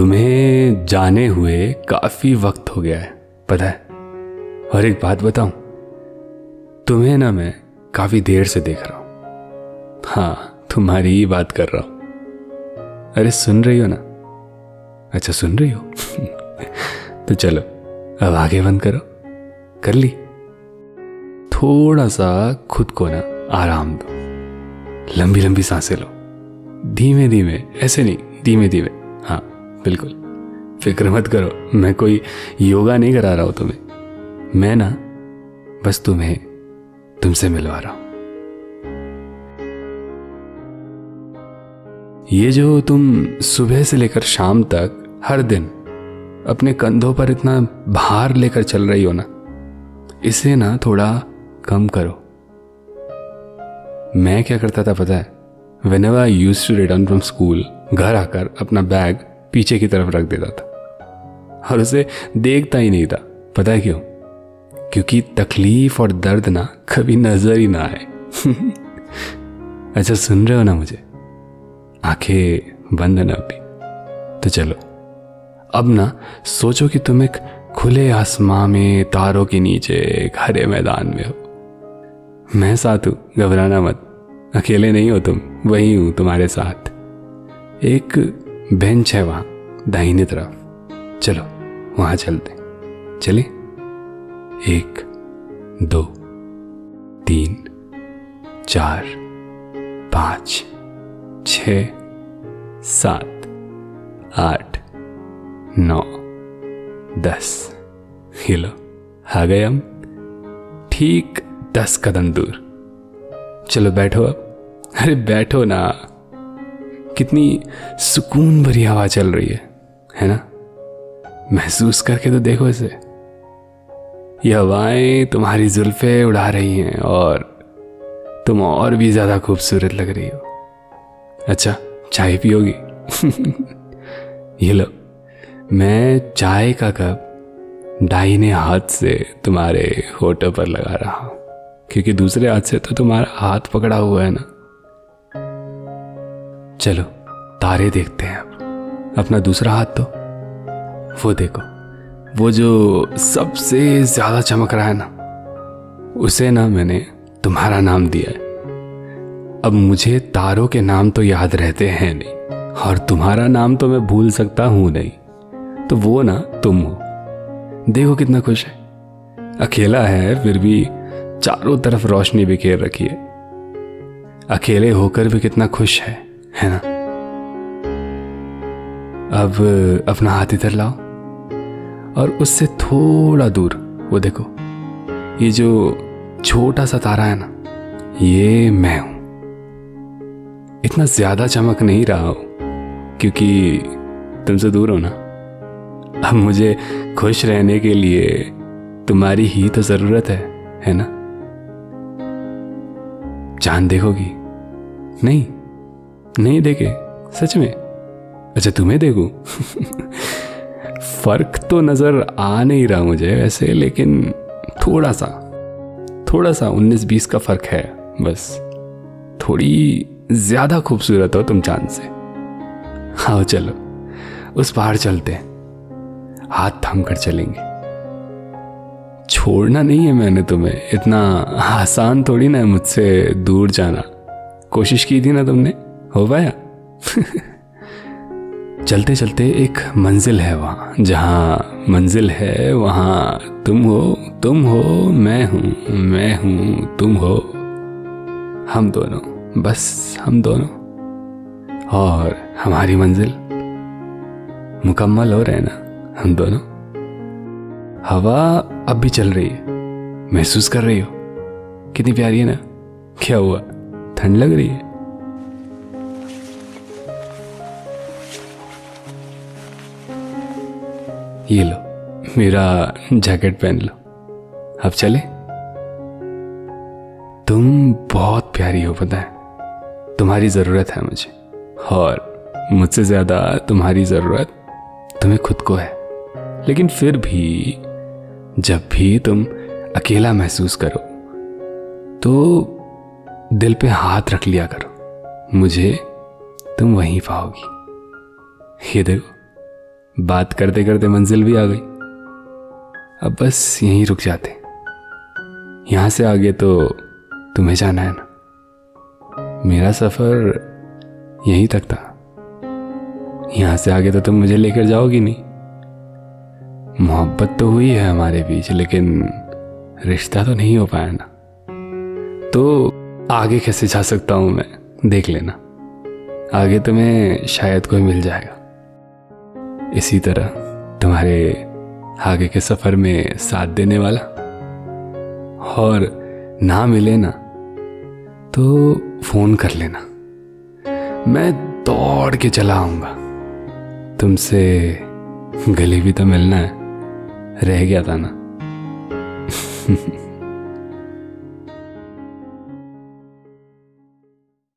तुम्हें जाने हुए काफ़ी वक्त हो गया है, पता है? और एक बात बताऊँ, तुम्हें ना मैं काफ़ी देर से देख रहा हूँ। हाँ तुम्हारी ही बात कर रहा हूँ। अरे, सुन रही हो ना? अच्छा सुन रही हो? तो चलो, अब आगे बंद करो। कर ली? थोड़ा सा खुद को ना आराम दो। लंबी लंबी साँसें लो। धीमे धीमे ऐसे नहीं धीमे धीमे हाँ। बिल्कुल। फ़िक्र मत करो, मैं कोई योगा नहीं करा रहा हूँ तुम्हें। मैं ना, बस तुम्हें तुमसे मिलवा रहा हूँ। ये जो तुम सुबह से लेकर शाम तक, हर दिन, अपने कंधों पर इतना भार लेकर चल रही हो ना, इसे ना थोड़ा कम करो। मैं क्या करता था पता है? Whenever I used to return from school घर आकर अपना बैग पीछे की तरफ़ रख देता था। और उसे देखता ही नहीं था। पता है क्यों? क्योंकि तकलीफ़ और दर्द ना कभी नज़र ही ना आए। अच्छा सुन रहे हो ना मुझे? आँखें बंद है ना अभी तो चलो, अब ना सोचो कि तुम एक खुले आसमां में तारों के नीचे एक हरे मैदान में हो। मैं साथ हूँ, घबराना मत। अकेले नहीं हो तुम, वही हूँ तुम्हारे साथ। एक बेंच है वहाँ, दाहिनी तरफ़। चलो, वहाँ चलते। चले एक, दो, तीन, चार, पाँच, छ, सात, आठ, नौ, दस। हिलो आ गए हम। ठीक दस कदम दूर। चलो बैठो अब। अरे बैठो ना। कितनी सुकून भरी हवा चल रही है है ना? महसूस करके तो देखो इसे। ये हवाएँ तुम्हारी जुल्फे उड़ा रही हैं और तुम और भी ज़्यादा खूबसूरत लग रही हो। अच्छा चाय पियोगी? ये लो, मैं चाय का कप दाहिने हाथ से तुम्हारे होठों पर लगा रहा हूँ, क्योंकि दूसरे हाथ से तो तुम्हारा हाथ पकड़ा हुआ है ना। चलो, तारे देखते हैं। अपना दूसरा हाथ तो वो देखो, वो जो सबसे ज़्यादा चमक रहा है ना, उसे ना मैंने तुम्हारा नाम दिया है। अब मुझे तारों के नाम तो याद रहते हैं नहीं, और तुम्हारा नाम तो मैं भूल सकता हूँ नहीं। तो वो ना तुम हो। देखो कितना खुश है। अकेला है, फिर भी चारों तरफ़ रोशनी बिखेर रखी है। अकेले होकर भी कितना खुश है। है ना? अब, अपना हाथ इधर लाओ। और उससे थोड़ा दूर, वो देखो। ये जो छोटा सा तारा है ना, ये मैं हूँ। इतना ज़्यादा चमक नहीं रहा हो, क्योंकि तुमसे दूर हो ना। अब मुझे खुश रहने के लिए तुम्हारी ही तो ज़रूरत है है ना? चाँद देखोगी? नहीं। नहीं देखे, सच में। अच्छा तुम्हें देखू? फ़र्क तो नज़र आ नहीं रहा मुझे वैसे, लेकिन थोड़ा सा थोड़ा सा उन्नीस बीस का फ़र्क है, बस। थोड़ी ज़्यादा खूबसूरत हो तुम चाँद से। हाँ चलो, उस पहाड़ चलते हैं। हाथ थाम कर चलेंगे। छोड़ना नहीं है मैंने तुम्हें, इतना आसान थोड़ी ना है मुझसे दूर जाना। कोशिश की थी ना तुमने? हो पाया चलते चलते एक मंजिल है वहाँ। जहाँ मंजिल है, वहाँ तुम हो तुम हो, मैं हूँ मैं हूँ, तुम हो। हम दोनों, बस हम दोनों। और हमारी मंजिल? मुकम्मल हो रहे ना, हम दोनों? हवा अब भी चल रही है। महसूस कर रही हो? कितनी प्यारी है ना? क्या हुआ? ठंड लग रही है? ये लो, मेरा जैकेट पहन लो। अब चले। तुम बहुत प्यारी हो, पता है। तुम्हारी ज़रूरत है मुझे, और मुझसे ज़्यादा तुम्हारी ज़रूरत तुम्हें खुद को है। लेकिन फिर भी, जब भी तुम अकेला महसूस करो तो दिल पे हाथ रख लिया करो। मुझे तुम वहीं पाओगी। ये देखो। बात करते करते मंजिल भी आ गई। अब बस यहीं रुक जाते। यहाँ से आगे तो तुम्हें जाना है ना? मेरा सफ़र यहीं तक था। यहाँ से आगे तो तुम मुझे लेकर जाओगी नहीं। मोहब्बत तो हुई है हमारे बीच, लेकिन रिश्ता तो नहीं हो पाया ना। तो आगे कैसे जा सकता हूँ मैं? देख लेना। आगे तुम्हें शायद कोई मिल जाएगा। इसी तरह तुम्हारे आगे के सफ़र में साथ देने वाला और ना मिले ना तो फ़ोन कर लेना। मैं दौड़ के चला आऊँगा। तुमसे गले भी तो मिलना है, रह गया था ना।